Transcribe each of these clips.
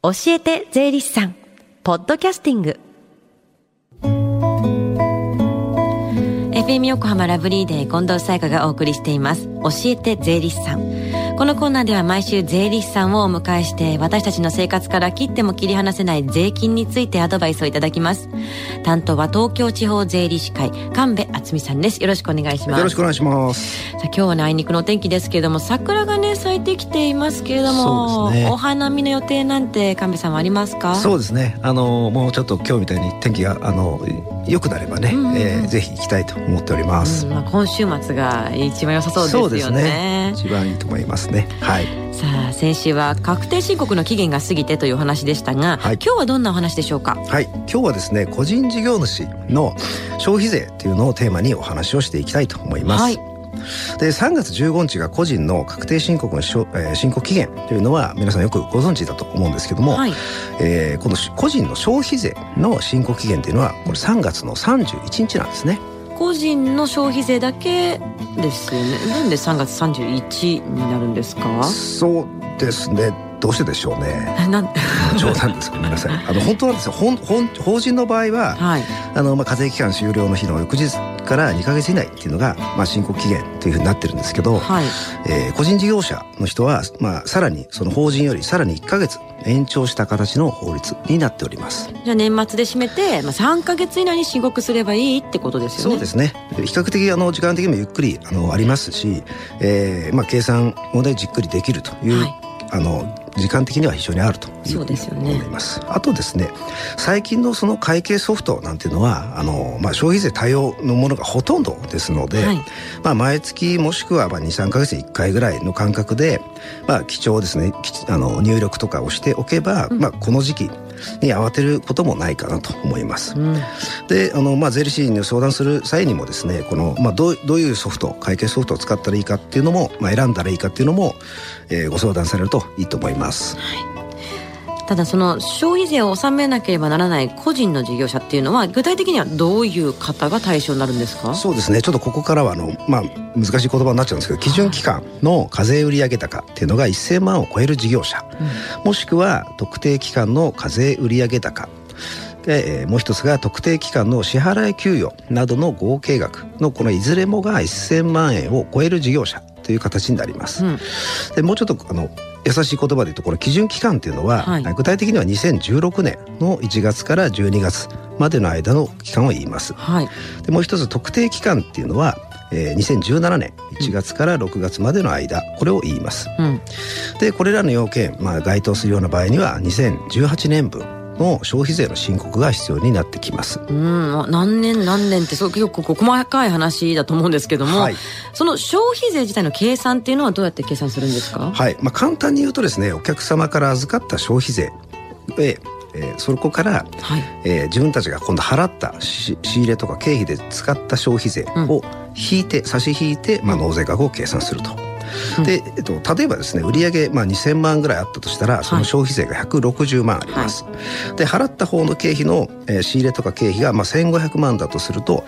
教えて税理士さん。ポッドキャスティング。FM 横浜ラブリーデー近藤沙耶香がお送りしています。教えて税理士さん。このコーナーでは毎週税理士さんをお迎えして私たちの生活から切っても切り離せない税金についてアドバイスをいただきます。担当は東京地方税理士会神戸敦美さんです。よろしくお願いします。よろしくお願いします。さあ今日はねあいにくのお天気ですけれども桜がね咲いてきていますけれども、ね、お花見の予定なんて神戸さんはありますか？そうですね。あのもうちょっと今日みたいに天気があの良くなればね、うんうん、えー、ぜひ行きたいと思っております、うん、まあ、今週末が一番良さそうですよね。ね。一番いいと思いますね。はい。さあ先週は確定申告の期限が過ぎてというお話でしたが、はい、今日はどんなお話でしょうか？はい。今日はですね個人事業主の消費税というのをテーマにお話をしていきたいと思います、はいで3月15日が個人の確定申告のしょ、えー、申告期限というのは皆さんよくご存知だと思うんですけども、はい、えー、この個人の消費税の申告期限というのはこれ3月の31日なんですね。個人の消費税だけですよねなんで3月31になるんですか？そうですねどうしてでしょうね。冗談です。ごめんなさい。あの本当はですよ。本本法人の場合は、はい、あのまあ課税期間終了の日の翌日から2か月以内っていうのがまあ申告期限というふうになってるんですけど、はい、えー、個人事業者の人はまあさらにその法人よりさらに1か月延長した形の法律になっております。じゃあ年末で締めて、まあ3か月以内に申告すればいいってことですよね。そうですね。比較的あの時間的にもゆっくりあのありますし、えー、まあ計算もねじっくりできるという、はい、あの時間的には非常にあるというふうに思います。すね、あとですね最近のその会計ソフトなんていうのはあの、まあ、消費税対応のものがほとんどですので、はい、まあ、毎月もしくは23か月に1回ぐらいの間隔で、まあ、記帳ですねあの入力とかをしておけば、うん、まあ、この時期に慌てることもないかなと思います。うん、であの、まあ、税理士に相談する際にもですねこの、まあ、どうどういうソフト会計ソフトを使ったらいいかっていうのも、まあ、選んだらいいかっていうのも、えー、ご相談されるといいと思います。はいただその消費税を納めなければならない個人の事業者っていうのは具体的にはどういう方が対象になるんですか？そうですね。ちょっとここからはあの、まあ、難しい言葉になっちゃうんですけど基準期間の課税売上高っていうのが1000万を超える事業者、うん、もしくは特定期間の課税売上高。でもう一つが特定期間の支払い給与などの合計額のこのいずれもが1000万円を超える事業者という形になります。うん、でもうちょっとあの優しい言葉で言うとこれ基準期間っていうのは、はい、具体的には2016年の1月から12月までの間の期間を言います。はい、でもう一つ特定期間っていうのはえー、2017年1月から6月までの間、これを言います。うん、でこれらの要件、まあ、該当するような場合には2018年分の消費税の申告が必要になってきます。うん、何年何年ってそう結構細かい話だと思うんですけども、はい、その消費税自体の計算っていうのはどうやって計算するんですか？はい、まあ簡単に言うとですね、お客様から預かった消費税で。えー、そこから、はい、えー、自分たちが今度払った仕入れとか経費で使った消費税を引いて、うん、差し引いて、まあ、納税額を計算すると。で、えっと、例えばですね売上まあ2000万ぐらいあったとしたらその消費税が160万あります。はい、で払った方の経費の、えー、仕入れとか経費がまあ1500万だとすると、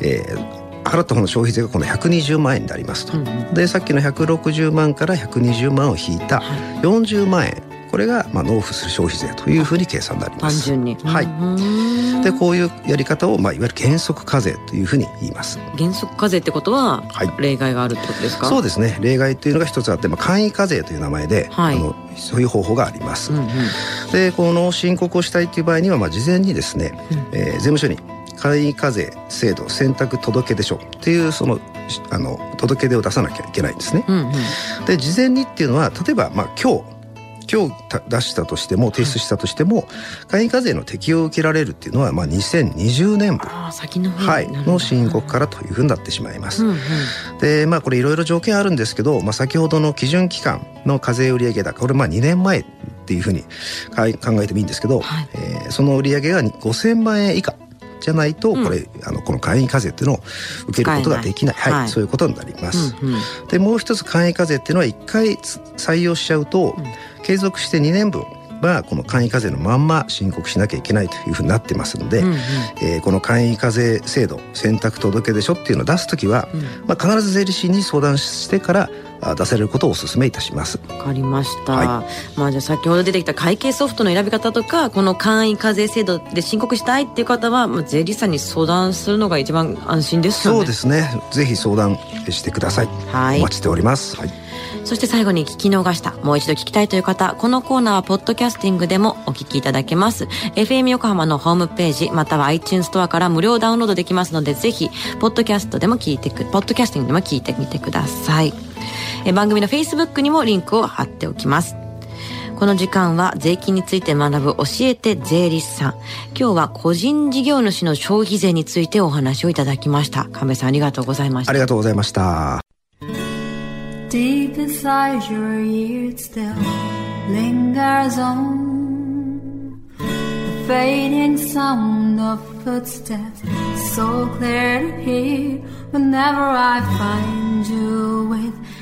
うん、えー払った方の消費税がこの120万円になりますと、うん、でさっきの160万から120万を引いた40万円これがまあ納付する消費税というふうに計算になります。単純に。はい。でこういうやり方をまあいわゆる原則課税というふうに言います。原則課税ってことは、はい、例外があるってことですか？そうですね。例外というのが一つあって、まあ簡易課税という名前で、はい、あのそういう方法があります。うんうん、でこの申告をしたいという場合にはまあ事前にですね、うん、えー、税務署に簡易課税制度選択届出書っていうそのあの届け出を出さなきゃいけないんですね。うんうん、で事前にっていうのは例えばまあ今日今日出したとしても提出したとしても、簡易課税の適用を受けられるっていうのは、まあ、2020年分の,、はい、の申告からというふうになってしまいます。うんうん、でまあこれいろいろ条件あるんですけど、まあ、先ほどの基準期間の課税売上高これまあ2年前っていうふうに考えてもいいんですけど、はい、えー、その売上が5000万円以下じゃないと、これ、うん、あのこの簡易課税っていうのを受けることができない、はい、はい、そういうことになります。うんうん、でもう一つ簡易課税っていうのは一回採用しちゃうと、継続して2年分はこの簡易課税のまんま申告しなきゃいけないというふうになってますので、うんうん、えー、この簡易課税制度選択届出書っていうのを出す時は、うん、まあ、必ず税理士に相談してから出されることをお勧めいたします。わかりました。はい、まあじゃあ先ほど出てきた会計ソフトの選び方とかこの簡易課税制度で申告したいっていう方は、まあ、税理士さんに相談するのが一番安心ですよね。そうですね。ぜひ相談してください。はい。お待ちしております。はい。そして最後に聞き逃した、もう一度聞きたいという方、このコーナーはポッドキャスティングでもお聞きいただけます。FM 横浜のホームページ、または iTunes ストアから無料ダウンロードできますので、ぜひ、ポッドキャストでも聞いてく、ポッドキャスティングでも聞いてみてください。え番組の Facebook にもリンクを貼っておきます。この時間は税金について学ぶ教えて税理士さん。今日は個人事業主の消費税についてお話をいただきました。神戸さんありがとうございました。ありがとうございました。Deep inside your ears still lingers on the fading sound of footsteps, so clear to hear whenever I find you with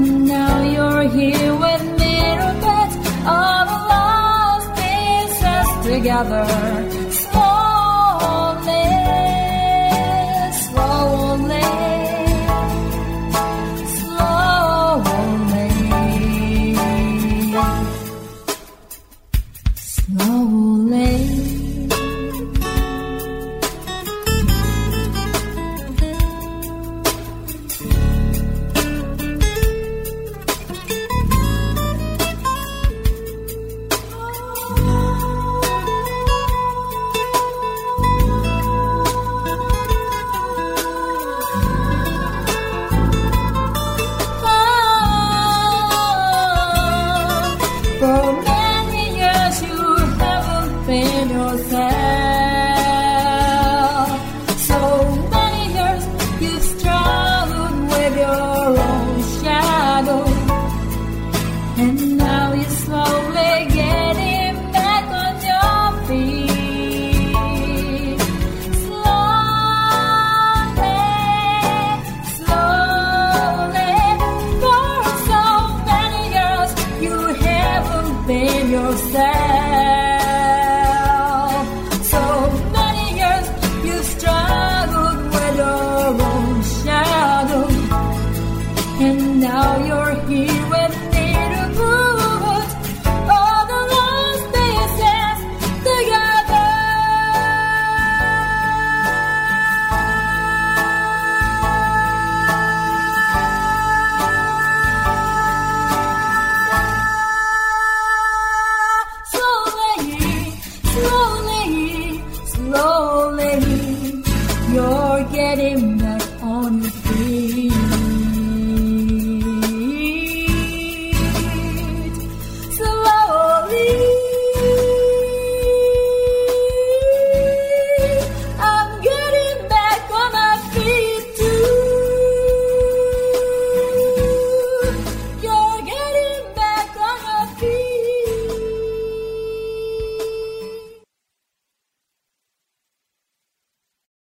And now you're here with me together. let